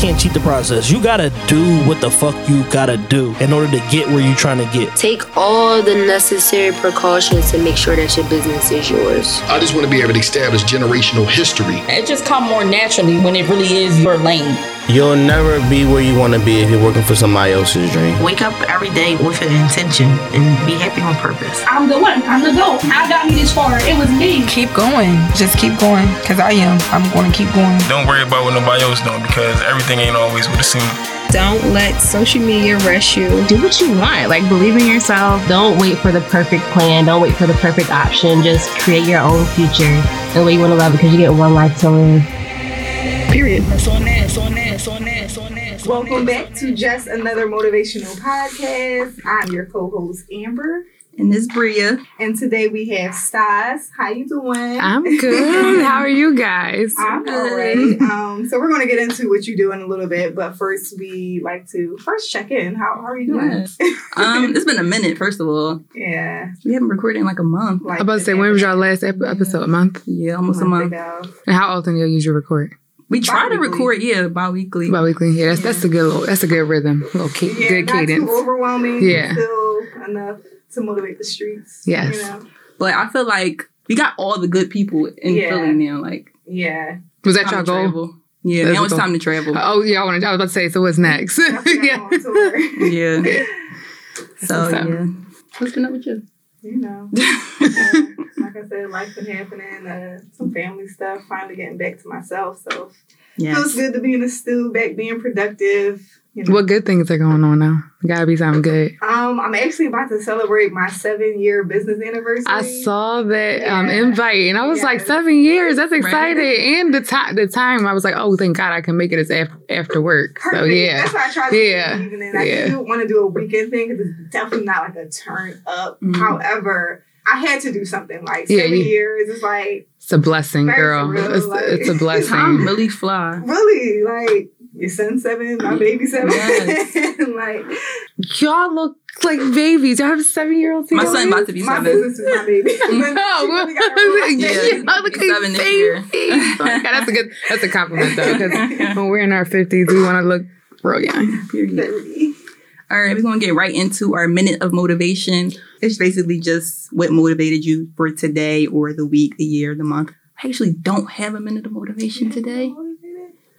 can't cheat the process. You gotta do what the fuck you gotta do in order to get where you're trying to get. Take all the necessary precautions to make sure that your business is yours. I just want to be able to establish generational history. It just come more naturally when it really is your lane. You'll never be where you want to be if you're working for somebody else's dream. Wake up every day with an intention and be happy on purpose. I'm the one. I'm the goat. I got me this far. It was me. Keep going. Just keep going. Because I am. I'm going to keep going. Don't worry about what nobody else doing because everything ain't always what it seems. Don't let social media rush you. Do what you want. Like believe in yourself. Don't wait for the perfect plan. Don't wait for the perfect option. Just create your own future the way you want to love because you get one life to live. Period. Welcome back to Just Another Motivational Podcast. I'm your co-host Amber. And this Bria. And today we have Stas. How you doing? I'm good. How are you guys? I'm all right. Um, so we're going to get into what you do in a little bit, but first we like to first check in. How, how are you doing? Yeah. um, it's been a minute, first of all. Yeah. We haven't recorded in like a month. Like I'm about to say, when was your last ep- episode? A month? Yeah, almost a month. A month. And how often do you usually record? We try to record, yeah, bi-weekly. Bi-weekly, yeah. That's yeah. that's a good little, that's a good rhythm, little ca- yeah, good not cadence. Too overwhelming. Yeah, still enough to motivate the streets. Yes, you know? but I feel like we got all the good people in yeah. Philly now. Like, yeah, was that your goal? Travel. Yeah, that's now it's time to travel. Oh yeah, I, wanted, I was about to say. So what's next? yeah, yeah. So yeah, what's been up with you? You know, like I said, life been happening. Uh, some family stuff. Finally getting back to myself. So yes. feels good to be in the stew, back being productive. You know. What good things are going on now? Gotta be something good. Um, I'm actually about to celebrate my seven year business anniversary. I saw that yeah. um invite and I was yes. like, seven years. That's exciting. Right. And the time, the time, I was like, oh, thank God, I can make it as after, after work. Perfect. So yeah, that's why I tried to yeah. do evening. I yeah. do want to do a weekend thing because it's definitely not like a turn up. Mm-hmm. However. I had to do something like yeah, seven you, years. It's like it's a blessing, girl. It's, like, it's, a blessing. Time really fly. Really, like your son seven, my baby seven. Yes. like y'all look like babies. Y'all have seven year olds. My son about to be my seven. business is my baby. no, yeah, y'all look seven this year. God, that's a good. That's a compliment though, because when we're in our fifties, we want to look real young. Period. All right, we're gonna get right into our minute of motivation. It's basically just what motivated you for today or the week, the year, the month. I actually don't have a minute of motivation today.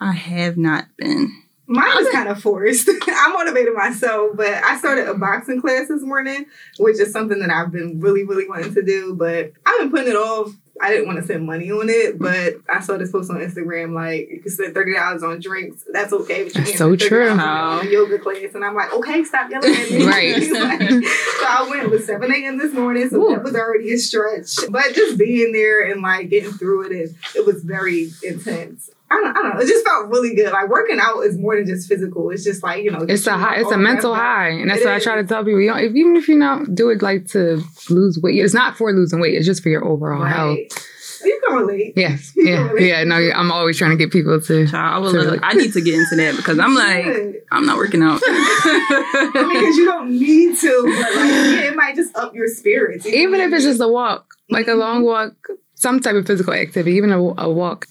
I have not been. Mine was kind of forced. I motivated myself, but I started a boxing class this morning, which is something that I've been really, really wanting to do, but I've been putting it off. I didn't want to spend money on it, but I saw this post on Instagram like you can spend thirty dollars on drinks. That's okay, but you can't so true. On yoga class, and I'm like, okay, stop yelling at me. right. like, so I went with seven a.m. this morning, so Ooh. that was already a stretch. But just being there and like getting through it, and it was very intense. I don't, I don't know. It just felt really good. Like working out is more than just physical. It's just like you know. It's a high. It's a mental high, and that's it what is. I try to tell people. You know, if, even if you don't do it like to lose weight, it's not for losing weight. It's just for your overall right. health. You can relate. Yes. You yeah. Relate. Yeah. No, I'm always trying to get people to. Child, I, will to I need to get into that because I'm like, I'm not working out. I mean, because you don't need to, but like, yeah, it might just up your spirits. You even if it's just a walk, like a long walk, some type of physical activity, even a, a walk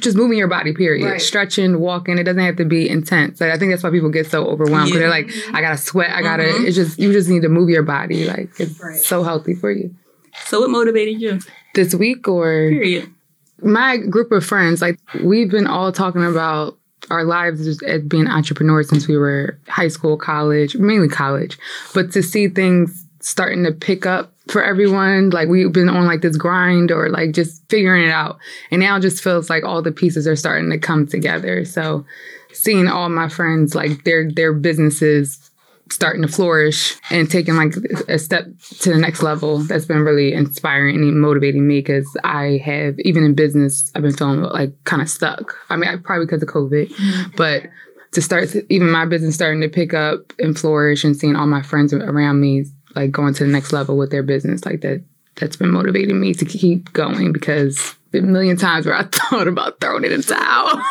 just moving your body period right. stretching walking it doesn't have to be intense like i think that's why people get so overwhelmed because yeah. they're like i gotta sweat i gotta mm-hmm. it's just you just need to move your body like it's right. so healthy for you so what motivated you this week or period my group of friends like we've been all talking about our lives as being entrepreneurs since we were high school college mainly college but to see things starting to pick up for everyone. Like we've been on like this grind or like just figuring it out. And now it just feels like all the pieces are starting to come together. So seeing all my friends like their their businesses starting to flourish and taking like a step to the next level that's been really inspiring and motivating me because I have even in business I've been feeling like kind of stuck. I mean I, probably because of COVID, mm-hmm. but to start even my business starting to pick up and flourish and seeing all my friends around me like going to the next level with their business like that that's been motivating me to keep going because a million times where I thought about throwing it in the towel.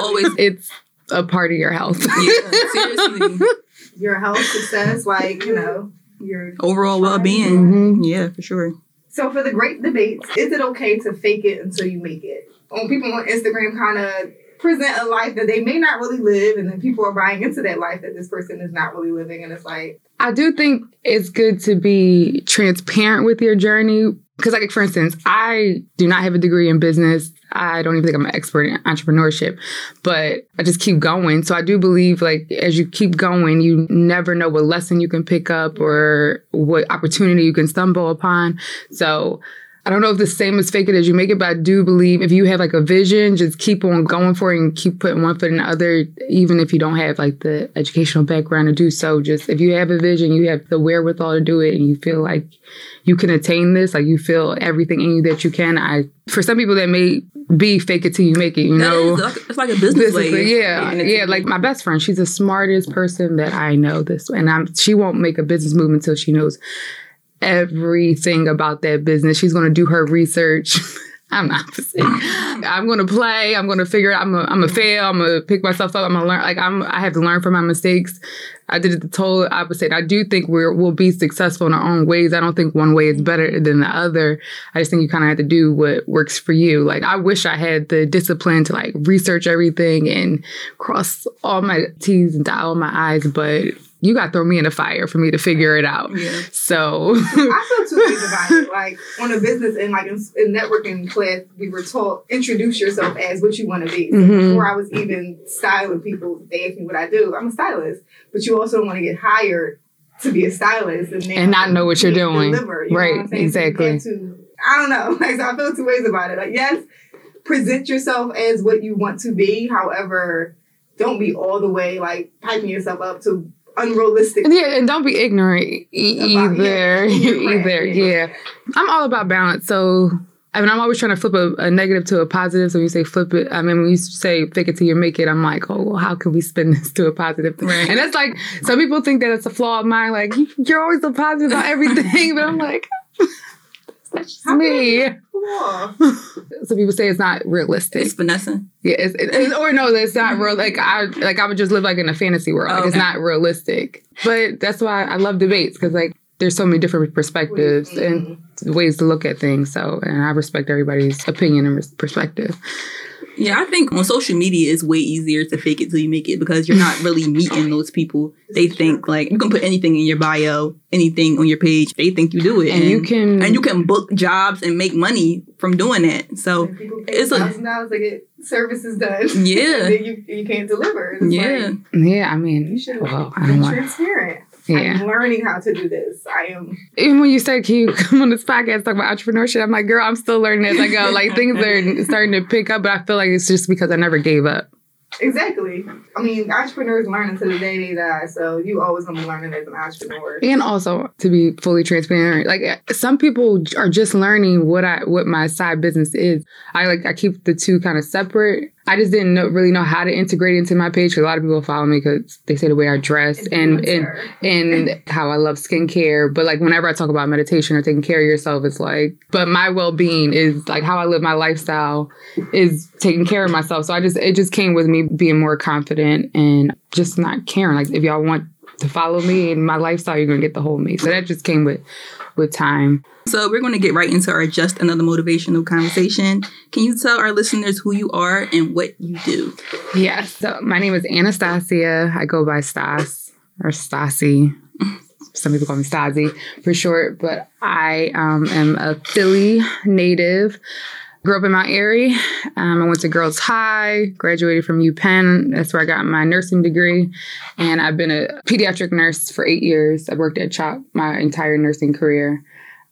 always it's a part of your health. Yeah, seriously. Your health success, like, you know, your overall well being. Mm-hmm. Yeah, for sure. So for the great debates, is it okay to fake it until you make it? When people on Instagram kind of present a life that they may not really live, and then people are buying into that life that this person is not really living, and it's like I do think it's good to be transparent with your journey. Because, like, for instance, I do not have a degree in business. I don't even think I'm an expert in entrepreneurship, but I just keep going. So I do believe, like, as you keep going, you never know what lesson you can pick up or what opportunity you can stumble upon. So I don't know if the same is fake it as you make it, but I do believe if you have like a vision, just keep on going for it and keep putting one foot in the other, even if you don't have like the educational background to do so. Just if you have a vision, you have the wherewithal to do it and you feel like you can attain this, like you feel everything in you that you can. I for some people that may be fake it till you make it, you know. it's like a business way. Yeah. Yeah. Like my best friend, she's the smartest person that I know this and I'm she won't make a business move until she knows everything about that business. She's going to do her research. I'm not opposite. I'm going to play. I'm going to figure it out. I'm going to fail. I'm going to pick myself up. I'm going to learn. Like, I'm, I have to learn from my mistakes. I did it the total opposite. I do think we're, we'll be successful in our own ways. I don't think one way is better than the other. I just think you kind of have to do what works for you. Like, I wish I had the discipline to like research everything and cross all my T's and dot all my I's, but you got to throw me in the fire for me to figure it out. Yeah. So I feel two ways about it. Like on a business and like in, in, networking class, we were taught introduce yourself as what you want to be. So Mm-hmm. before I was even styling people, they asked me what I do. I'm a stylist, but you also want to get hired to be a stylist and, and not know what you're doing. Deliver, you right? exactly. So to, I don't know. Like so I feel two ways about it. Like yes, present yourself as what you want to be. However, don't be all the way like hyping yourself up to unrealistic. Yeah, and don't be ignorant e- About- either. yeah, either, yeah. I'm all about balance. So I mean, I'm always trying to flip a, a negative to a positive. So when you say flip it, I mean, when you say fake it till you make it, I'm like, oh, well, how can we spin this to a positive? Right. And that's like, some people think that it's a flaw of mine. Like, you're always so positive about everything. but I'm like, that's me. Cool. Some people say it's not realistic. It's Vanessa. Yeah, it's, it's, or no, it's not real. Like I, like I would just live like in a fantasy world. Like it's not realistic. But that's why I love debates because like there's so many different perspectives and ways to look at things. So, and I respect everybody's opinion and res- perspective. Yeah, I think on social media it's way easier to fake it till you make it because you're not really meeting those people. They think like you can put anything in your bio, anything on your page. They think you do it, And you can- and you can book jobs and make money from doing that. So People pay it's a thousand dollars to get services done. Yeah. and then you you can't deliver. It's yeah. like, Yeah, I mean, you should well, I be don't transparent. Yeah. I'm learning how to do this. I am. Even when you said, "Can you come on this podcast talk about entrepreneurship?" I'm like, "Girl, I'm still learning as I go. Like things are starting to pick up, but I feel like it's just because I never gave up." Exactly. I mean, entrepreneurs learn until the day they die, so you always gonna be learning as an entrepreneur. And also to be fully transparent, like some people are just learning what I what my side business is. I like I keep the two kind of separate. I just didn't know, really know how to integrate into my page. A lot of people follow me because they say the way I dress and and and how I love skincare. But like whenever I talk about meditation or taking care of yourself, it's like, but my well being is like how I live my lifestyle is taking care of myself. So I just it just came with me being more confident and just not caring. Like if y'all want to follow me and my lifestyle, you're gonna get the whole me. So that just came with with time. So we're going to get right into our just another motivational conversation. Can you tell our listeners who you are and what you do? Yeah. So my name is Anastasia. I go by Stas or Stasi. Some people call me Stasi for short, but I um, am a Philly native. Grew up in Mount Airy. Um, I went to Girls High, graduated from UPenn. That's where I got my nursing degree. And I've been a pediatric nurse for eight years. I've worked at CHOP my entire nursing career.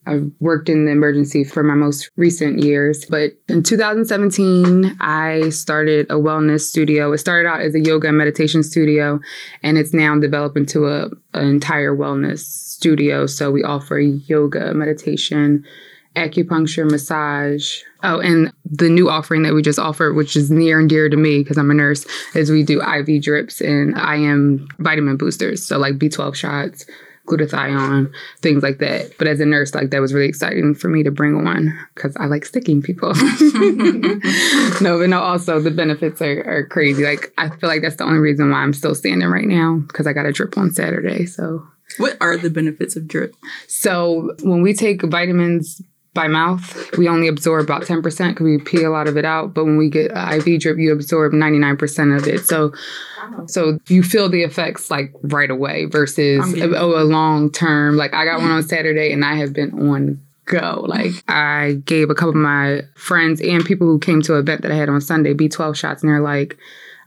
I've worked in the emergency for my most recent years. But in 2017, I started a wellness studio. It started out as a yoga and meditation studio, and it's now developed into a, an entire wellness studio. So we offer yoga, meditation, acupuncture, massage. Oh, and the new offering that we just offered, which is near and dear to me because I'm a nurse, is we do IV drips and IM vitamin boosters. So like B12 shots, glutathione, things like that. But as a nurse, like that was really exciting for me to bring on because I like sticking people. no, but no, also the benefits are, are crazy. Like I feel like that's the only reason why I'm still standing right now because I got a drip on Saturday. So What are the benefits of drip? so when we take vitamins by mouth. We only absorb about 10% because we pee a lot of it out. But when we get an IV drip, you absorb 99% of it. So so you feel the effects like right away versus a, oh, a long term. Like I got one on Saturday and I have been on go. Like I gave a couple of my friends and people who came to an event that I had on Sunday B12 shots and they're like,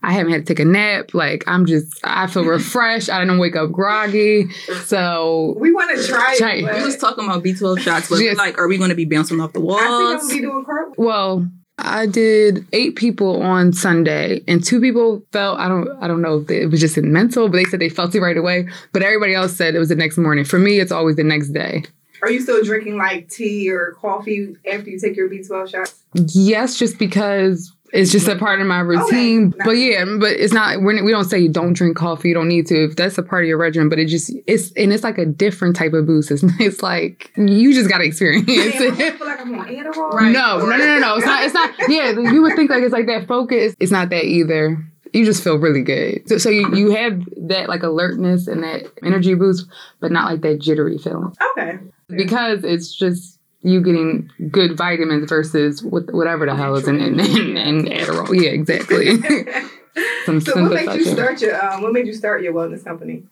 I haven't had to take a nap. Like I'm just, I feel refreshed. I didn't wake up groggy. So we want to try. Try- it. We was talking about B12 shots, but Yes. like, are we going to be bouncing off the walls? I think I'm gonna be doing cartwheels. Well, I did eight people on Sunday, and two people felt I don't I don't know if it was just in mental, but they said they felt it right away. But everybody else said it was the next morning. For me, it's always the next day. Are you still drinking like tea or coffee after you take your B12 shots? Yes, just because it's just a part of my routine. Okay. But yeah, but it's not. We're, we don't say you don't drink coffee. You don't need to if that's a part of your regimen. But it just it's and it's like a different type of boost. It's, it's like you just got to experience it. feel like I'm on Adderall. No, no, no, no, no. It's not. It's not. Yeah, you would think like it's like that focus. It's not that either. You just feel really good. So, so you, you have that like alertness and that energy boost, but not like that jittery feeling Okay. because it's just you getting good vitamins versus what, whatever the hell is in, in, in, in Adderall. Yeah, exactly. So what made you start your um, what made you start your wellness company?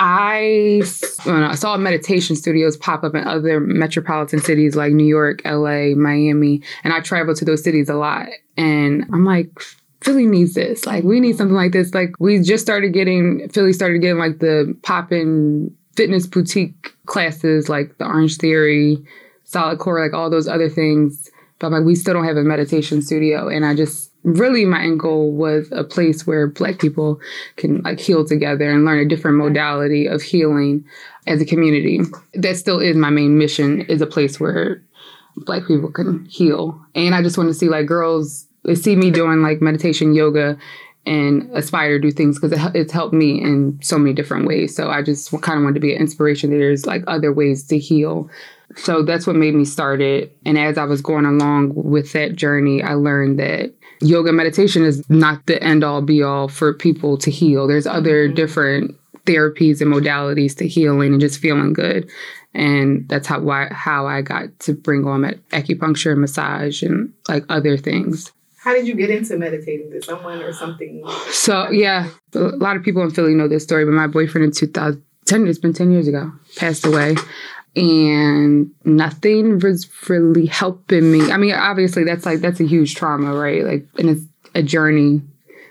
I, I saw meditation studios pop up in other metropolitan cities like New York, LA, Miami, and I travel to those cities a lot. And I'm like, Philly needs this. Like, we need something like this. Like, we just started getting, Philly started getting like the poppin' fitness boutique classes, like the Orange Theory, Solid Core, like all those other things. But like, we still don't have a meditation studio. And I just, really, my end goal was a place where Black people can like heal together and learn a different modality of healing as a community. That still is my main mission, is a place where Black people can heal. And I just want to see like girls, they see me doing like meditation, yoga, and aspire to do things because it, it's helped me in so many different ways. So I just kind of wanted to be an inspiration. that There's like other ways to heal. So that's what made me start it. And as I was going along with that journey, I learned that yoga meditation is not the end all be all for people to heal. There's other mm-hmm. different therapies and modalities to healing and just feeling good. And that's how why how I got to bring on acupuncture and massage and like other things. How did you get into meditating? Did someone or something? So yeah, a lot of people in Philly know this story, but my boyfriend in 2010, it's been 10 years ago, passed away. And nothing was really helping me. I mean, obviously that's like that's a huge trauma, right? Like and it's a journey.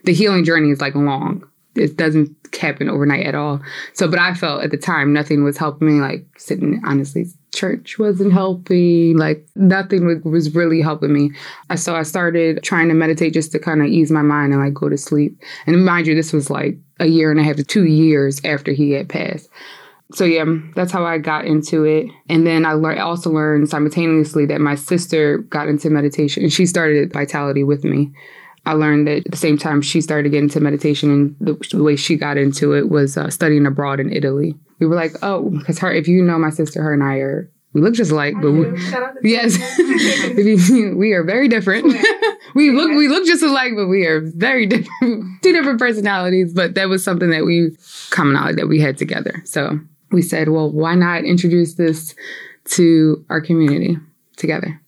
The healing journey is like long. It doesn't happen overnight at all. So but I felt at the time nothing was helping me, like sitting honestly church wasn't helping like nothing was, really helping me. So i started trying to meditate just to kind of ease my mind and like go to sleep. And mind you this was like a year and a half to two years after he had passed. So yeah that's how i got into it. And then i also learned simultaneously that my sister got into meditation and she started vitality with me I learned that at the same time she started getting into meditation, and the, the way she got into it was uh, studying abroad in Italy. We were like, oh, because her, if you know my sister, her and I are, we look just alike, but we, Shout out to yes, you- we are very different. we look, we look just alike, but we are very different, two different personalities. But that was something that we commonality that we had together. So we said, well, why not introduce this to our community together?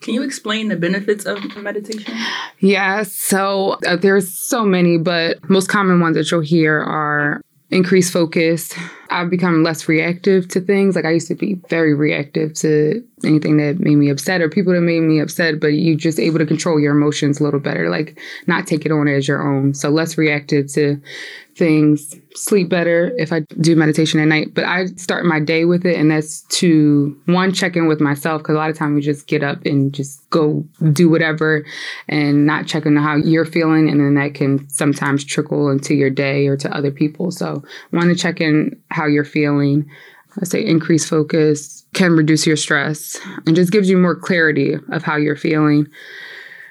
Can you explain the benefits of meditation? Yeah, so uh, there's so many, but most common ones that you'll hear are increased focus. I've become less reactive to things. Like I used to be very reactive to anything that made me upset or people that made me upset, but you're just able to control your emotions a little better, like not take it on as your own. So less reactive to things, sleep better if I do meditation at night. But I start my day with it, and that's to one check in with myself because a lot of times we just get up and just go do whatever and not check on how you're feeling, and then that can sometimes trickle into your day or to other people. So want to check in how you're feeling. I say increase focus can reduce your stress and just gives you more clarity of how you're feeling.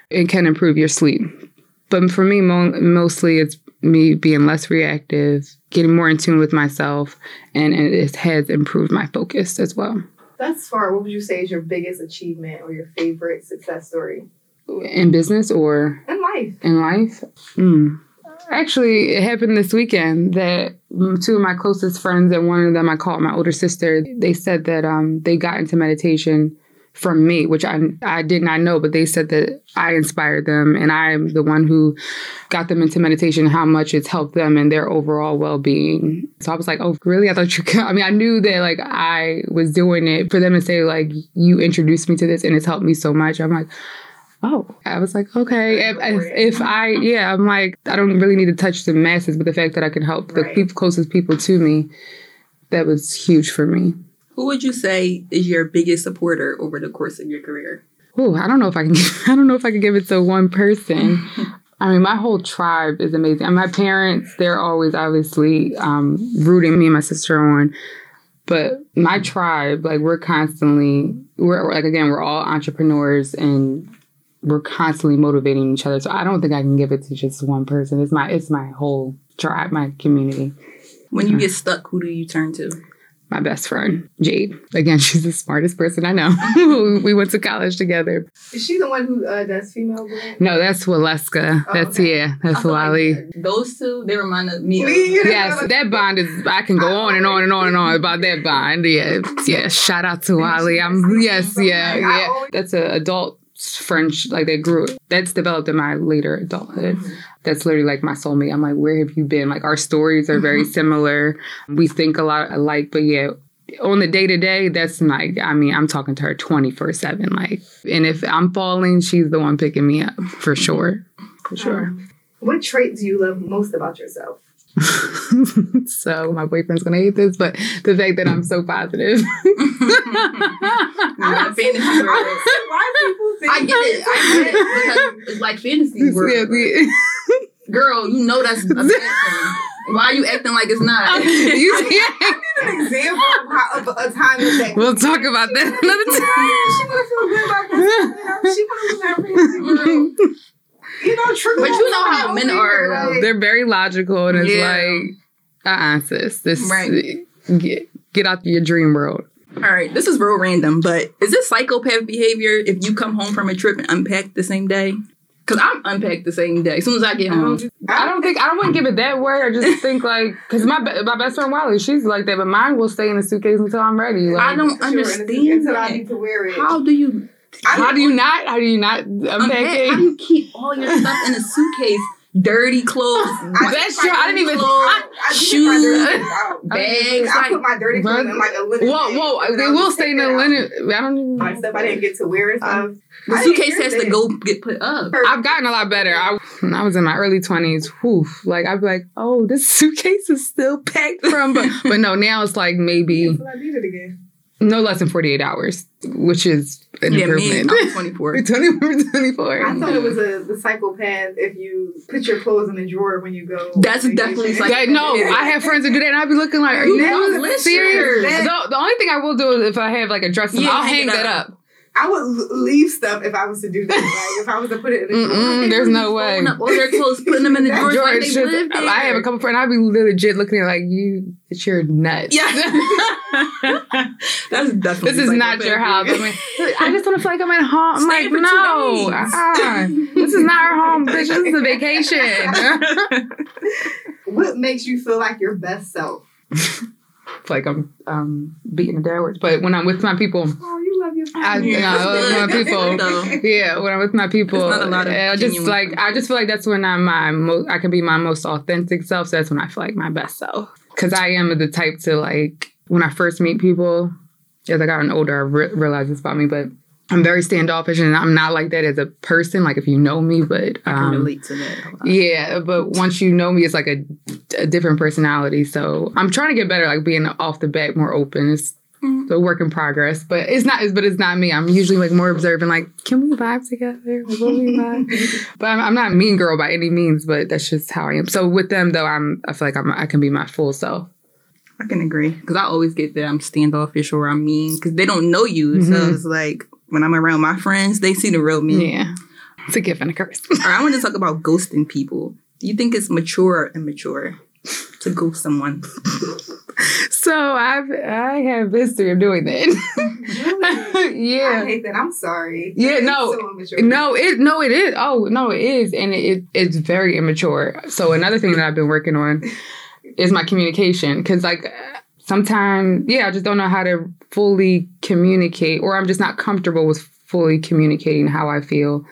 It can improve your sleep. But for me, mo- mostly it's me being less reactive, getting more in tune with myself, and it has improved my focus as well. Thus far, what would you say is your biggest achievement or your favorite success story In business or in life? in life? Mm. Actually, it happened this weekend that two of my closest friends and one of them I called my older sister. They said that um, they got into meditation from me, which I I did not know, but they said that I inspired them and I'm the one who got them into meditation, how much it's helped them and their overall well being. So I was like, oh, really? I thought you could. I mean, I knew that like I was doing it for them to say, like, you introduced me to this and it's helped me so much. I'm like, oh i was like okay if, if, i yeah i'm like i don't really need to touch the masses but the fact that i can help the people closest people to me that was huge for me who would you say is your biggest supporter over the course of your career oh i don't know if i can i don't know if i can give it to one person I mean, my whole tribe is amazing. And my parents, they're always obviously um, rooting me and my sister on. But my tribe, like, we're constantly, we're like, again, we're all entrepreneurs and we're constantly motivating each other. So I don't think I can give it to just one person. It's my it's my whole tribe, my community. When you get stuck, who do you turn to? My best friend, Jade. Again, she's the smartest person I know. we went to college together. Is she the one who uh, does female blend? No, that's Waleska. Oh, that's okay. yeah, that's Wally. Like those two, they remind me. Of, yes, that bond is. I can go on and on and on and on about that bond. Yeah, yeah. Shout out to Wally. I'm yes, yeah, yeah. That's an adult French, like they grew, that's developed in my later adulthood. Mm-hmm. That's literally like my soulmate. I'm like, where have you been? Like our stories are very mm-hmm. similar. We think a lot alike, but yeah, on the day to day, that's like, I mean, I'm talking to her 24 7. Like, and if I'm falling, she's the one picking me up for mm-hmm. sure. For sure. Um, what trait do you love most about yourself? so my boyfriend's gonna hate this, but the fact that I'm so positive. fantasy world. Why people think I get it. I get it because it's like fantasy world. Yeah, Girl, you know that's a bad thing. Why are you acting like it's not? you see, I need an example of, how, of a time that. We'll talk about that another time. she wanna feel good about this. She wanna lose that fantasy world you know, true. But you know how men are. Like, they're very logical, and it's yeah. like, uh, uh sis, this right. get get out your dream world. All right, this is real random, but is this psychopath behavior if you come home from a trip and unpack the same day? Cause I'm unpacked the same day. As soon as I get home, I don't think I wouldn't give it that way. I just think like, cause my my best friend Wiley, she's like that, but mine will stay in the suitcase until I'm ready. Like, I don't understand until I need to wear it. How do you how do you not? How do you not unpack it? How do you keep all your stuff in a suitcase? Dirty clothes. That's true. I didn't even clothes, I, shoes, bags. I put my dirty clothes in like a linen. Whoa, whoa! They will stay in the linen. I don't even. My stuff I didn't get to wear and stuff. The suitcase has to go get put up. I've gotten a lot better. I, when I was in my early twenties, whew, like I'd be like, "Oh, this suitcase is still packed from," but but no, now it's like maybe. I need it again. No less than 48 hours, which is an yeah, improvement. Me, I'm 24. 24, 24. I thought it was a the psychopath if you put your clothes in the drawer when you go. That's definitely psychopath. no, I have friends that do that and I'd be looking like, are you serious? The, the, only thing I will do is if I have like a dress, yeah, I'll hang that up. I would leave stuff if I was to do that. Like if I was to put it in the drawer. There's no way. All their clothes, putting them in the drawers like they live there. I have a couple friends. I'd be legit looking at like you. It's your nuts. Yeah. That's definitely. This is not your house. I mean, I just want to feel like I'm at home. I'm Stay like, no, uh-uh. this is not our home, bitch. This is a vacation. what makes you feel like your best self? like I'm um, beating the dead horse. But when I'm with my people, oh, you love your family. I, you with my people. yeah, when I'm with my people, I just like I just feel like that's when I'm my most. I can be my most authentic self. So that's when I feel like my best self. Because I am the type to like when I first meet people. As I gotten older, I re- realized this about me, but I'm very standoffish and I'm not like that as a person, like if you know me, but um, I can um, relate to that. Yeah, but once you know me, it's like a, a, different personality. So I'm trying to get better, like being off the bat more open. It's mm-hmm. a work in progress, but it's not. But it's not me. I'm usually like more observant. Like, can we vibe together? Will we vibe? but I'm, I'm, not mean girl by any means. But that's just how I am. So with them though, I'm. I feel like I'm. I can be my full self. I can agree because I always get that I'm standoffish or I'm mean because they don't know you. Mm-hmm. So it's like when I'm around my friends, they see the real me. Yeah. It's a gift and a curse. All right, I want to talk about ghosting people. Do you think it's mature or immature to ghost someone? so I've I have history of doing that. Really? yeah. I hate that. I'm sorry. Yeah, no, so no, it no, it is. Oh no, it is, and it, it it's very immature. So another thing that I've been working on is my communication because like sometimes, yeah, I just don't know how to fully communicate, or I'm just not comfortable with fully communicating how I feel.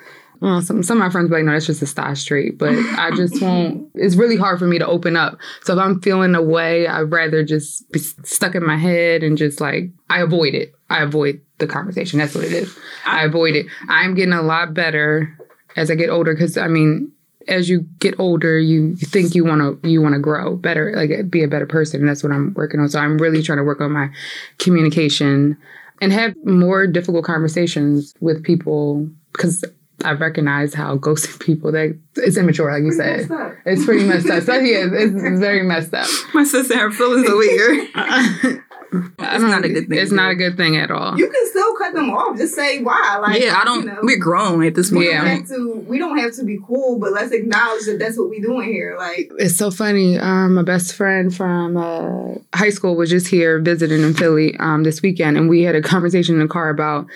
Well, some some of my friends be like, no, that's just a star street. But I just won't. It's really hard for me to open up. So if I'm feeling a way, I'd rather just be stuck in my head and just like I avoid it. I avoid the conversation. That's what it is. I avoid it. I'm getting a lot better as I get older because I mean, as you get older, you, you think you want to you want to grow better, like be a better person. And that's what I'm working on. So I'm really trying to work on my communication and have more difficult conversations with people because I've recognized how ghosting people that it's immature, like you said. It's pretty messed up. So yeah, it's, it's very messed up. My sister her feelings over here. It's not a good thing. It's not a good thing at all. You can still cut them off. Just say why. Like yeah, I don't. You know, we're grown at this point. we don't have to. We don't have to be cool, but let's acknowledge that that's what we're doing here. Like It's so funny. Um, my best friend from uh, high school was just here visiting in Philly um, this weekend, and we had a conversation in the car about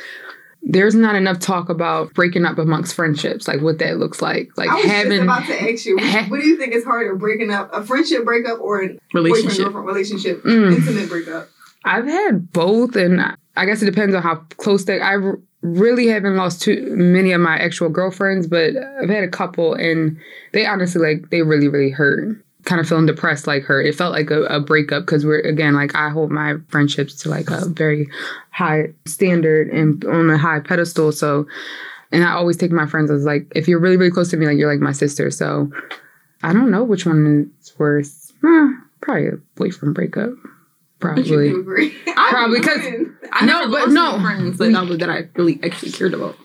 there's not enough talk about breaking up amongst friendships, like what that looks like. Like I was having just about to ask you, ha- what do you think is harder, breaking up a friendship breakup or a Relationship. boyfriend girlfriend relationship, Mm. intimate breakup? I've had both, and I guess it depends on how close they. I really haven't lost too many of my actual girlfriends, but I've had a couple, and they honestly like they really really hurt. Kind of feeling depressed like her. It felt like a, a breakup because we're again like I hold my friendships to like a very high standard and on a high pedestal. So, and I always take my friends as like if you're really really close to me, like you're like my sister. So, I don't know which one is worse. Eh, probably a boyfriend breakup. Probably. Probably because I know, but no. friends that, I that I really actually cared about.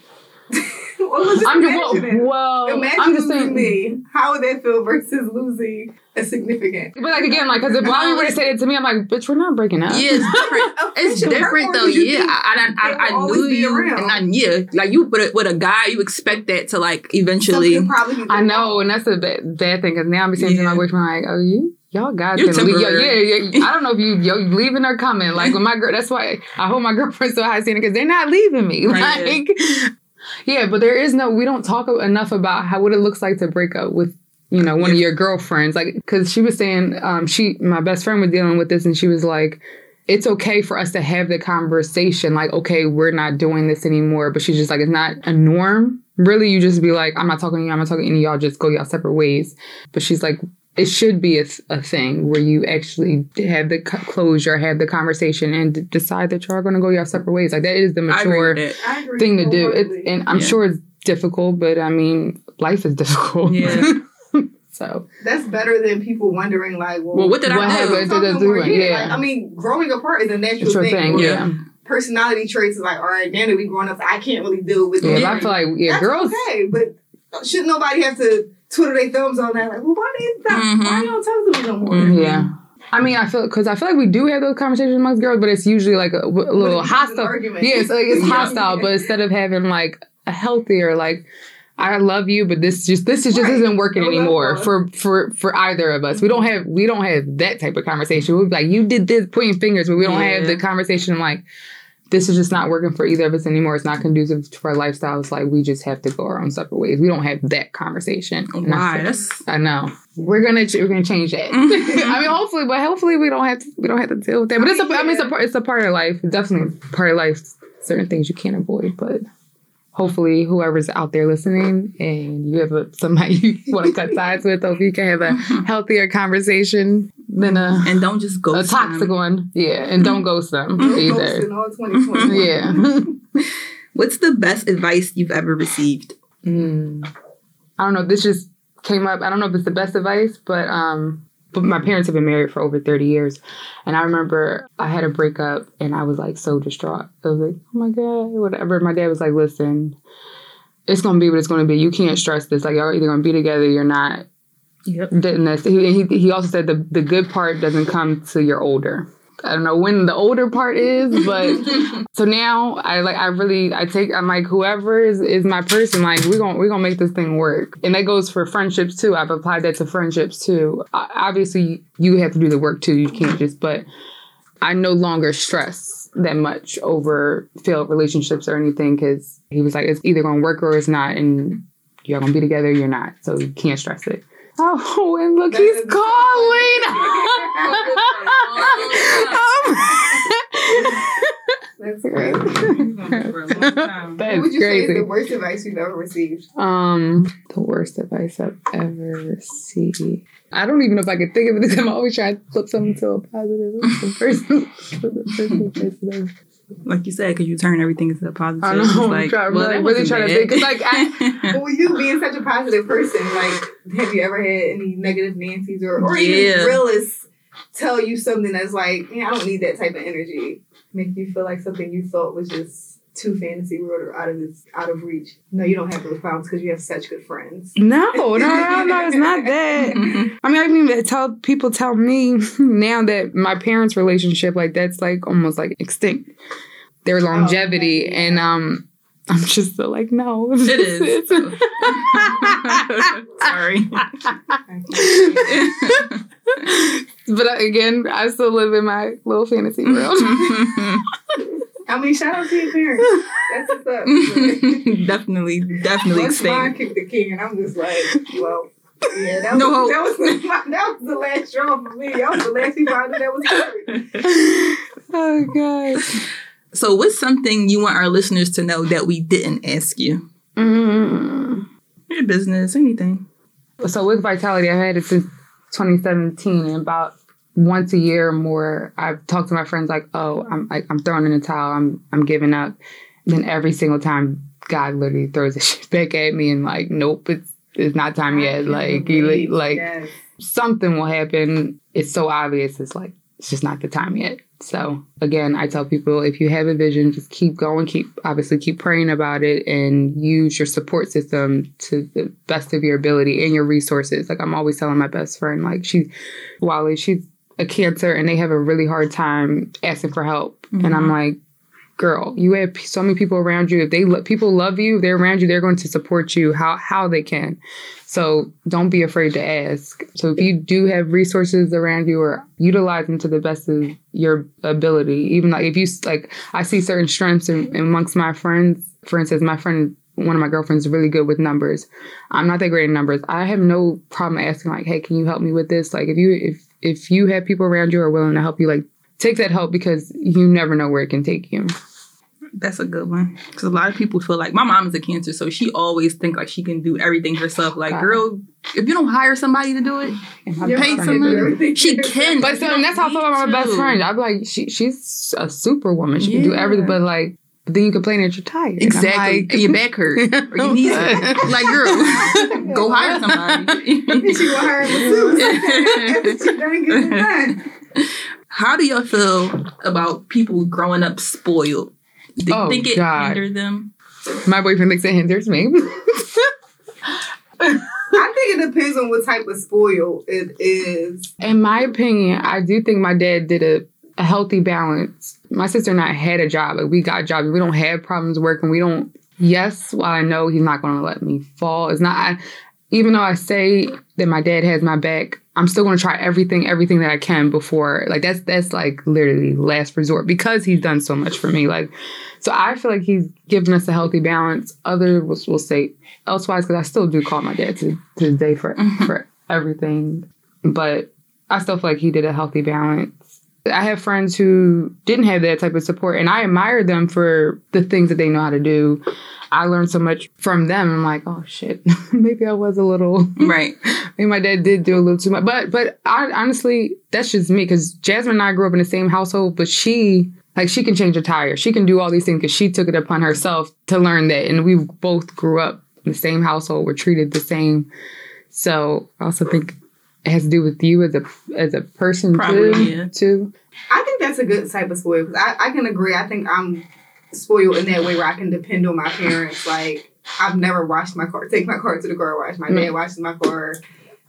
well, just I'm just imagine it. well. well Imagine I'm just saying. me. How would that feel versus losing a significant? But like again, like because if Bobby would have said it to me, I'm like, bitch, we're not breaking up. Yeah, it's different. it's friendship different though. more than you Yeah, I, I, I, I, knew you, around. and I, yeah, like you, but with a guy, you expect that to like eventually. probably I know, and that's a bad, bad thing because now I'm saying to my Yeah. boyfriend like, oh, you. Y'all guys You're can leave. Yeah, yeah, yeah. I don't know if you yo you leaving or coming. Like with my girl, that's why I hold my girlfriend so high standard because they're not leaving me. Right. Like, yeah, but there is no. We don't talk enough about how what it looks like to break up with you know one of your girlfriends. Like because she was saying, um, she my best friend was dealing with this, and she was like, it's okay for us to have the conversation. Like, okay, we're not doing this anymore. But she's just like, it's not a norm. Really, you just be like, I'm not talking to you. I'm not talking to any of y'all. Just go y'all separate ways. But she's like, it should be a, a thing where you actually have the c- closure, have the conversation, and d- decide that y'all are going to go your separate ways. Like that is the mature with that. I agree thing to do. It's, and I'm Yeah. sure it's difficult, but I mean, life is difficult. Yeah. so That's better than people wondering, like, well, Well, what did What I do? happened? did I do? Yeah. like, I mean, growing apart is a natural it's thing. thing. Or Yeah. Personality traits is like, all right, now that we grown up, I can't really deal with Yeah. it. I feel like yeah, That's girls. okay, but uh, should nobody have to twiddle their thumbs on that? Like, well, why they Mhm. why you don't talk to me no more? Mm-hmm. Yeah. I mean, I feel because I feel like we do have those conversations amongst girls, but it's usually like a, a little it becomes an hostile. argument. Yeah, it's like it's Yeah. hostile, but instead of having like a healthier, like I love you, but this just this is just Right. isn't working anymore for for for either of us. We don't have we don't have that type of conversation. We're like you did this, pointing fingers, but we don't have the conversation like this is just not working for either of us anymore. It's not conducive to our lifestyles. Like we just have to go our own separate ways. We don't have that conversation. Why? feel- I know. We're gonna ch- we're gonna change that. I mean, hopefully, but hopefully we don't have to we don't have to deal with that. But it's a I mean it's a part it's a part of life. It's definitely part of life. Certain things you can't avoid, but hopefully whoever's out there listening and you have a, somebody you want to cut ties with, hopefully you can have a healthier conversation than a and don't just go a toxic one. Yeah, and don't ghost them either. Ghosting all Yeah. What's the best advice you've ever received? Mm. I don't know. This just came up. I don't know if it's the best advice, but um, but my parents have been married for over thirty years, and I remember I had a breakup, and I was like so distraught. I was like, oh my god, whatever. My dad was like, listen, it's gonna be what it's gonna be. You can't stress this. Like y'all either gonna be together, you're not. Yep. Didn't he, he he also said the the good part doesn't come till you're older. I don't know when the older part is, but so now I like I really I take I'm like whoever is, is my person like we're gonna we're gonna make this thing work. And that goes for friendships too. I've applied that to friendships too. I, obviously you have to do the work too. You can't just but I no longer stress that much over failed relationships or anything because he was like it's either gonna work or it's not and you're gonna be together you're not. So you can't stress it Oh, and look, he's calling. That's great. That's what would you say is the worst advice you've ever received? Um, the worst advice I've ever received. I don't even know if I can think of it because I'm always trying to flip something to a positive. What's the first, the first advice that I've- Like you said, because you turn everything into a positive. I know. It's like, trying, well, really, that really trying to bad. think. Cause like, I, with you being such a positive person, like, have you ever had any negative Nancy's or, or Yeah. even realists tell you something that's like, yeah, I don't need that type of energy? Make you feel like something you thought was just too fantasy world or out of its out of reach. No, you don't have those problems because you have such good friends. no, no, no, no, it's not that. I mean, I can even tell people tell me now that my parents' relationship, like that's like almost like extinct. Their longevity, and um, I'm just still like, no, It is. Sorry. but uh, again, I still live in my little fantasy world. I mean, shout out to your parents. That's what's up. definitely, definitely Once mine extinct. kicked the king, and I'm just like, well, yeah, that was, No hope. that was my, that was the last straw for me. That was the last people I knew that was hurt. oh god. So, what's something you want our listeners to know that we didn't ask you? Mm. Your business, anything. So with Vitality, I've had it since 2017, and about once a year or more, I've talked to my friends like, "Oh, I'm like I'm throwing in the towel. I'm I'm giving up." then every single time, God literally throws the shit back at me and like, "Nope, it's it's not time yet." Like li- like Yes. something will happen. It's so obvious. It's like it's just not the time yet. So again, I tell people if you have a vision, just keep going. Keep obviously keep praying about it and use your support system to the best of your ability and your resources. Like I'm always telling my best friend, like she, Wally, she's a cancer and they have a really hard time asking for help, and I'm mm-hmm. like. Girl, you have so many people around you. If they lo- people love you, they're around you. They're going to support you how how they can. So don't be afraid to ask. So if you do have resources around you, or utilize them to the best of your ability. Even like if you like, I see certain strengths in, amongst my friends. For instance, my friend, one of my girlfriends, is really good with numbers. I'm not that great in numbers. I have no problem asking like, hey, can you help me with this? Like if you if if you have people around you who are willing to help you, like take that help because you never know where it can take you. That's a good one. Because a lot of people feel like my mom is a cancer, so she always think like she can do everything herself. Like, uh-huh. girl, if you don't hire somebody to do it, my pay someone. She can, But so that's how I feel about my best friend. I'm like, she she's a superwoman. She can do everything, but like, then you complain that you're tired. Exactly. like- and your back hurt. Or you need it. like, girl, go hire somebody. she will hire masseuse. she done getting it done. How do y'all feel about people growing up spoiled? Do you Oh, think it God. hindered them? My boyfriend thinks it hinders me. I think it depends on what type of spoil it is. In my opinion, I do think my dad did a, a healthy balance. My sister and I had a job. Like we got jobs. We don't have problems working. We don't. Yes, while I know he's not going to let me fall, it's not. I, even though I say that my dad has my back, I'm still going to try everything, everything that I can before. Like that's that's like literally last resort because he's done so much for me. Like, so I feel like he's given us a healthy balance. Others will, will say elsewise because I still do call my dad to, to this day for mm-hmm. for everything, but I still feel like he did a healthy balance. I have friends who didn't have that type of support, and I admire them for the things that they know how to do. I learned so much from them. I'm like, oh shit, maybe I was a little right. Maybe my dad did do a little too much, but but I honestly, that's just me because Jasmine and I grew up in the same household, but she like she can change a tire, she can do all these things because she took it upon herself to learn that, and we both grew up in the same household, we're treated the same. So I also think it has to do with you as a as a person Probably, too. yeah. Too. I think that's a good type of spoil because I, I can agree. I think I'm spoiled in that way where I can depend on my parents. Like I've never washed my car, take my car to the car wash. My dad Mm. washes my car.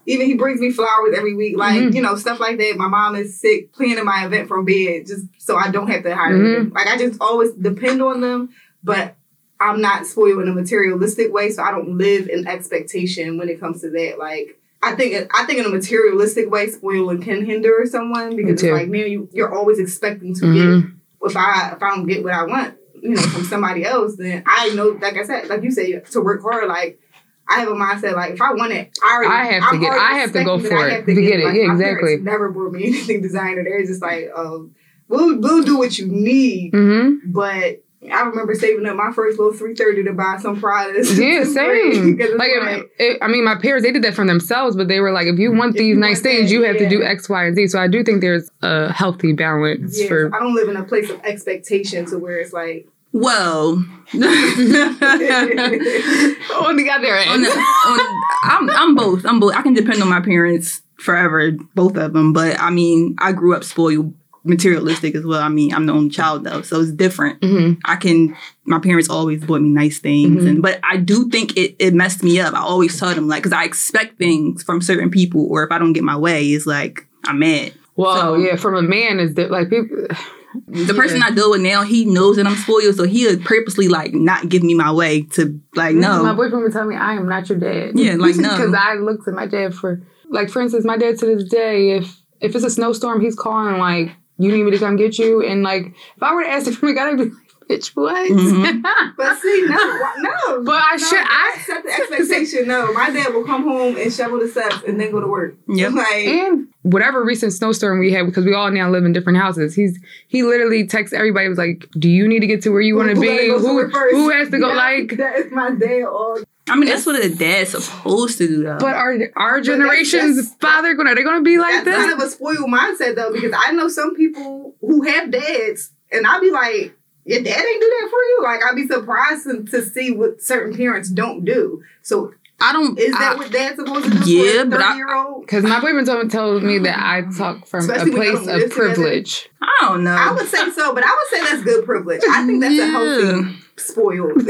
Even he brings me flowers every week, like Mhm. you know stuff like that. My mom is sick, planning my event from bed, just so I don't have to hire Mhm. them. Like I just always depend on them, but I'm not spoiled in a materialistic way, so I don't live in expectation when it comes to that. Like I think I think in a materialistic way, spoiling can hinder someone because it's like man, you you're always expecting to Mhm. get. If I if I don't get what I want, you know, from somebody else, then I know, like I said, like you said, to work hard. Like I have a mindset like if I want it, I already, I have to I'm get- I have to go for it have to to get it. Like, Yeah, exactly. Never bought me anything designer. They're just like, um, we'll we'll do what you need, Mm-hmm. but. I remember saving up my first little three thirty to buy some products. Yeah, same. Like, like, it, it- I mean, my parents they did that for themselves, but they were like, if you want If these you nice want things, that, you have to do. X, Y, and Z. So I do think there's a healthy balance yes, for. I don't live in a place of expectation to where it's like Well, on the other on the, on, I'm I'm both. I'm both. I can depend on my parents forever, both of them. But I mean, I grew up spoiled, materialistic as well. I mean, I'm the only child though, so it's different. Mhm. I can. My parents always bought me nice things, Mhm. and but I do think it it messed me up. I always tell them like because I expect things from certain people, or if I don't get my way, it's like I'm mad. Well, So- yeah, from a man is that like people. The person I deal with now, he knows that I'm spoiled, so he'll purposely like not give me my way to like no. My boyfriend would tell me, "I am not your dad." Yeah, like, no. because I looked at my dad for like, for instance, my dad to this day, if if it's a snowstorm, he's calling like, "You need me to come get you," and like, if I were to ask him for me, I'd be like, "Bitch, what?" Mhm. But see, no, no. But I no, should- I- set the expectation. No, my dad will come home and shovel the steps and then go to work. Yep. Like, and whatever recent snowstorm we had, because we all now live in different houses, he's he literally texts everybody was like, "Do you need to get to where you want to be? go Who who has to go?" Yeah, Like, that is my day All I mean, that's what a dad's supposed to do, though. but our our that's- generation's that's- father gonna are they gonna be like that's this? kind of a spoiled mindset though, because I know some people who have dads, and I'll be like, "Your dad ain't do that for you." Like, I'd be surprised to, to see what certain parents don't do. So, I don't. is that I- what dad's supposed to do Yeah, for a but I- thirty year old? Because my boyfriend told, told me that I mm-hmm. talk from Especially a place of live together. privilege. I don't know. I would say so, but I would say that's good privilege. I think that's a healthy spoiled.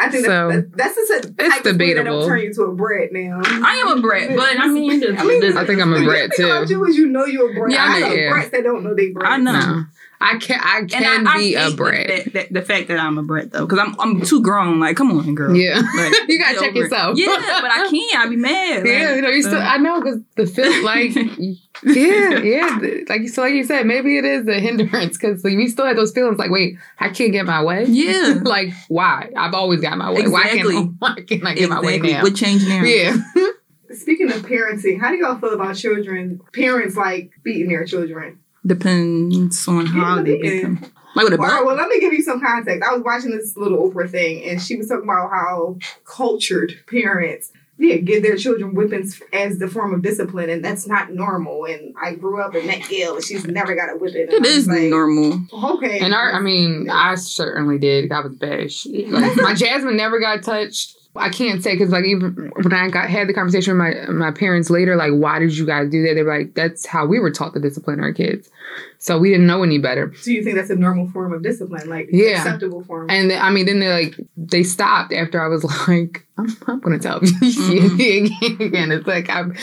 I think So, that's, that's just a type of that debatable. don't turn you to a brat now. I am a brat, but I mean, I mean, I think I'm a the brat good thing about too. you is you know you're a brat. Yeah, I I know know. brats that don't know they brats. I know. No, I can I can I, I be a hate brat. The, the, the fact that I'm a brat though, because I'm I'm too grown. Like, come on, girl. Yeah. Like, You gotta check over it. yourself. Yeah, but I can't. I be mad. Yeah, like, you know, you still. uh, I know because the feel like, yeah, yeah, th- like so, like you said, maybe it is a hindrance because we still had those feelings like, wait, I can't get my way. Yeah. like why? I've always got my way. Why Exactly. can't why can't I get my way exactly. now? What changed now? Yeah, Speaking of parenting, how do y'all feel about children? Parents like beating their children. Depends on how they beat them. Like with a All right, belt. well, let me give you some context. I was watching this little Oprah thing, and she was talking about how cultured parents, yeah, give their children whippings as the form of discipline, and that's not normal. And I grew up in that Gill, and she's never got a whipping. And It I was is like, normal. Okay. and our, I mean, I certainly did. I was bad. Like, my Jasmine never got touched. I can't say because like even when I got had the conversation with my my parents later, like why did you guys do that? They were like, that's how we were taught to discipline our kids. So we didn't know any better. Do you think that's a normal form of discipline, like Yeah. acceptable form? And I mean, then they like they stopped after I was like, I'm, I'm gonna tell you mm-hmm. again. It's like I'm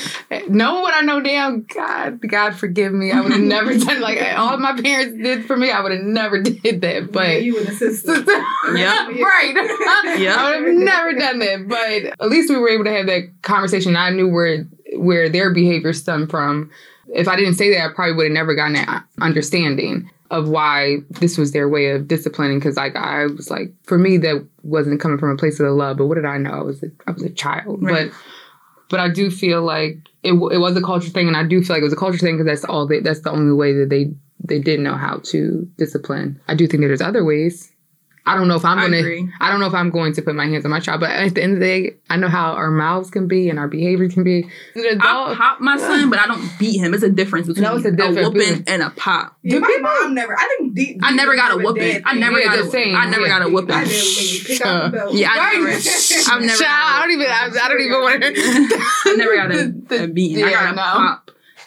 knowing what I know now. God, God forgive me. I would have never done like all my parents did for me. I would have never did that. Yeah, But you and the sister. Yeah. right, Yeah. I would have never done that. But at least we were able to have that conversation. I knew where where their behavior stemmed from. If I didn't say that, I probably would have never gotten that understanding of why this was their way of disciplining. Because like I was like, for me, that wasn't coming from a place of love. But what did I know? I was a, I was a child. Right. But but I do feel like it, it was a culture thing, and I do feel like it was a culture thing because that's all they, that's the only way that they they didn't know how to discipline. I do think that there's other ways. I don't know if I'm gonna. agree. I don't know if I'm going to put my hands on my child, but at the end of the day, I know how our mouths can be and our behavior can be. As an I adult, pop my son, but I don't beat him. It's a difference between No, it's a a, whooping and a pop. Yeah, my people- mom never. I think deep. I never got a deep whooping. I never Yeah, got the a. same, I never yeah. got a whooping. My dad would make pick out the belt. Yeah, I Right. never. I've never. Child, I don't even. I, I don't even want to. I never got a, a beating. I got a no. pop.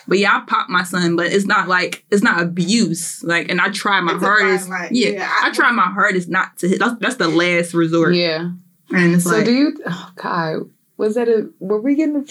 But yeah, I popped my son, but it's not like it's not abuse. Like, and I try my It's hardest. fine line. Yeah, Yeah, I, I- try my hardest not to hit. That's, that's the last resort. Yeah. And it's like So like do you? Oh God, was that a? Were we getting?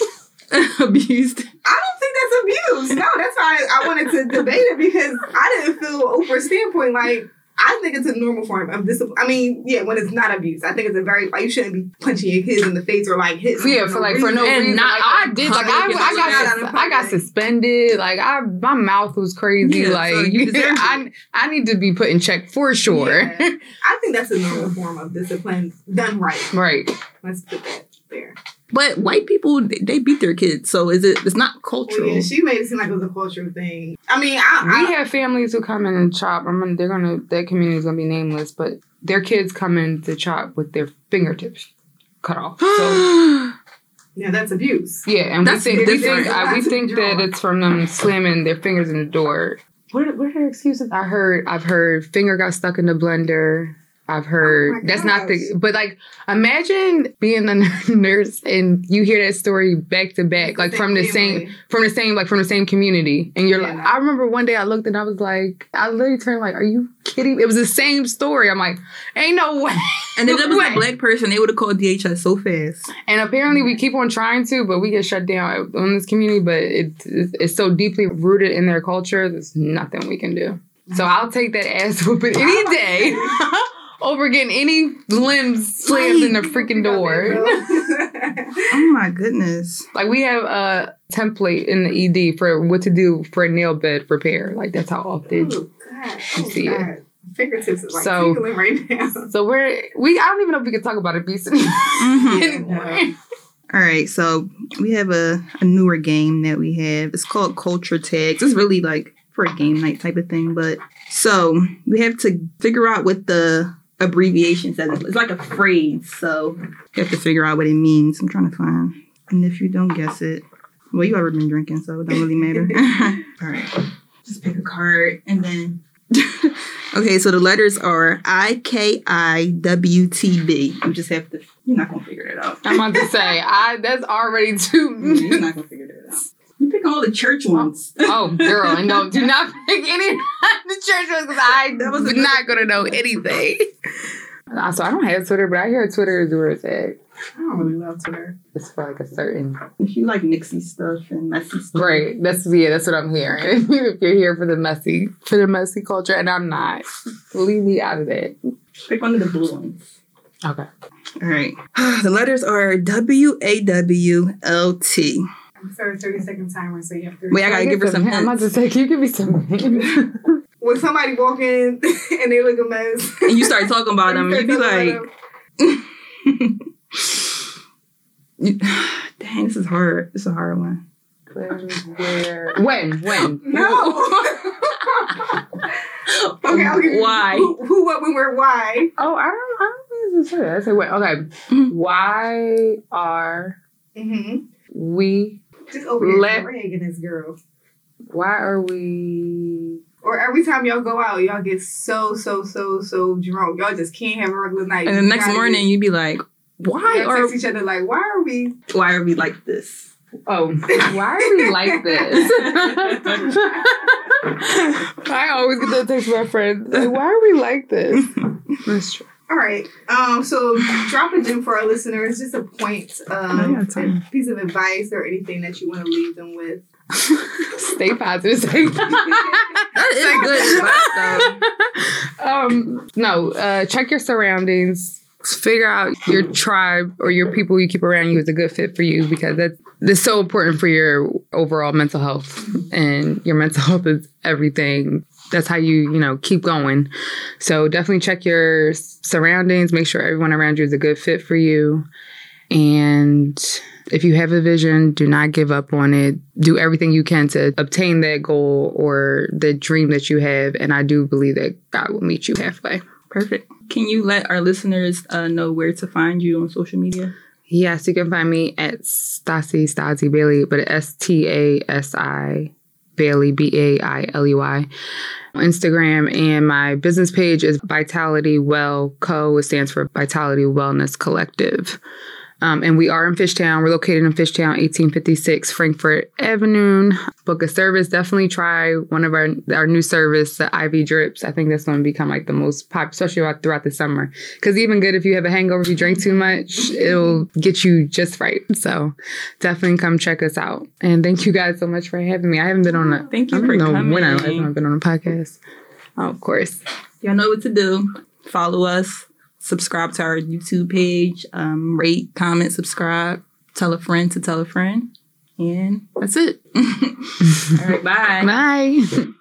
abused. I don't think that's abuse. No, that's why I wanted to debate it because I didn't feel Oprah's standpoint like. I think it's a normal form of discipline. I mean, yeah, when it's not abuse, I think it's a very like you shouldn't be punching your kids in the face or like hitting. Yeah, for like for no And reason. not like, I did. Like I, I got, sus- I got suspended. Like I, my mouth was crazy. Yeah, like so you. I, I need to be put in check for sure. Yeah. I think that's a normal form of discipline done right. right. Let's put that. there. But white people, they- they beat their kids, so is it? It's not Well, cultural. yeah, she made it seem like it was a cultural thing. I mean, I, We I have families who come in and CHOP. I mean, they're gonna that community is gonna be nameless, but their kids come in to CHOP with their fingertips cut off. So yeah, that's abuse. yeah, and That's we think we think, uh, we think that it's from them slamming their fingers in the door. What are- what are their excuses? I heard I've heard finger got stuck in the blender. I've heard. Oh my that's not the but like imagine being a nurse and you hear that story back to back like from the same from the same like from the same community. And you're Yeah. like I remember one day I looked and I was like I literally turned like are you kidding it was the same story. I'm like ain't no way. And if it was Way. a black person, they would have called DHS so fast. and apparently we keep on trying to but we get shut down on this community but it, it's, it's so deeply rooted in their culture there's nothing we can do. So I'll take that ass whooping any day over getting any limbs slammed in the freaking door Oh my goodness. Like we have a template in the ED for what to do for a nail bed repair. Like that's how often. Oh God! You Oh, see it. God. Fingertips is like So- tingling right now. So we're we. I don't even know if we can talk about obesity Mhm. anymore. All right, so we have a, a newer game that we have. It's called Culture Tags. It's really like for a game night type of thing, but so we have to figure out what the abbreviation says. It's like a phrase, so you have to figure out what it means. I'm trying to find, and if you don't guess it, well, you ever been drinking, so it don't really matter. All right, just pick a card and then. okay, so the letters are I K I W T B. You just have to. You're not gonna figure it out. I'm about to say I. That's already too. You're not gonna figure it out. You pick all the church ones. oh, girl, and no, do not pick any of the church ones because I That was was a good- not gonna know anything. Uh, So I don't have Twitter, but I hear Twitter is where it's at. I don't really love Twitter. It's for like a certain If you like mixy stuff and messy stuff. Right. That's yeah, that's what I'm hearing. if you're here for the messy for the messy culture, and I'm not. Leave me out of that. Pick one of the blue ones. Okay. All right. The letters are W A W L T. I'm 30 second timer, so you have to. Wait, I gotta give her some hints. I'm about to hints. say, can you give me some hints? when somebody walk in and they look a mess, And you start talking about them, You you'd be like, you- dang, this is hard. This is a hard one. Where? When? When? no. okay, I'll give you Why? Who, who, what, when, where, why? Oh, I don't. I don't think it's say that. I say when. Okay. Mhm. Why are Mm-hmm. we? Just over here Let- dragging this girl. Why are we? Or every time y'all go out, y'all get so, so, so, so drunk. Y'all just can't have a regular night. And the next morning, be- you'd be like, why y'all are text each other like, why are we? why are we like this? Oh, why are we like this? I always get that text from my friends. Like, why are we like this? That's true. All right. Um. So, drop a gem for our listeners. Just a point, um, a piece of advice, or anything that you want to leave them with. Stay positive. Stay That is good advice, though. um, no, uh, check your surroundings. Figure out your tribe or your people you keep around you is a good fit for you because that's, that's so important for your overall mental health. And your mental health is everything. That's how you, you know, keep going. So definitely check your surroundings. Make sure everyone around you is a good fit for you. And if you have a vision, do not give up on it. Do everything you can to obtain that goal or the dream that you have. And I do believe that God will meet you halfway. Perfect. Can you let our listeners uh, know where to find you on social media? Yes, you can find me at Stasi Stasi Bailey, but S T A S I Bailey B A I L E Y Instagram, and my business page is Vitality Well Co. It stands for Vitality Wellness Collective. Um, and we are in Fishtown. We're located in Fishtown, 1856 Frankford Avenue. Book a service. Definitely try one of our our new service, the IV drips. I think that's going to become like the most popular, especially throughout- the summer. Because even good if you have a hangover, if you drink too much, it'll get you just right. So definitely come check us out. And thank you guys so much for having me. I haven't been on a. Thank you I don't for know when I coming. have been on a podcast. Oh, of course. Y'all know what to do. Follow us. Subscribe to our YouTube page. Um, rate, comment, subscribe. Tell a friend to tell a friend. And that's it. All right, bye. Bye.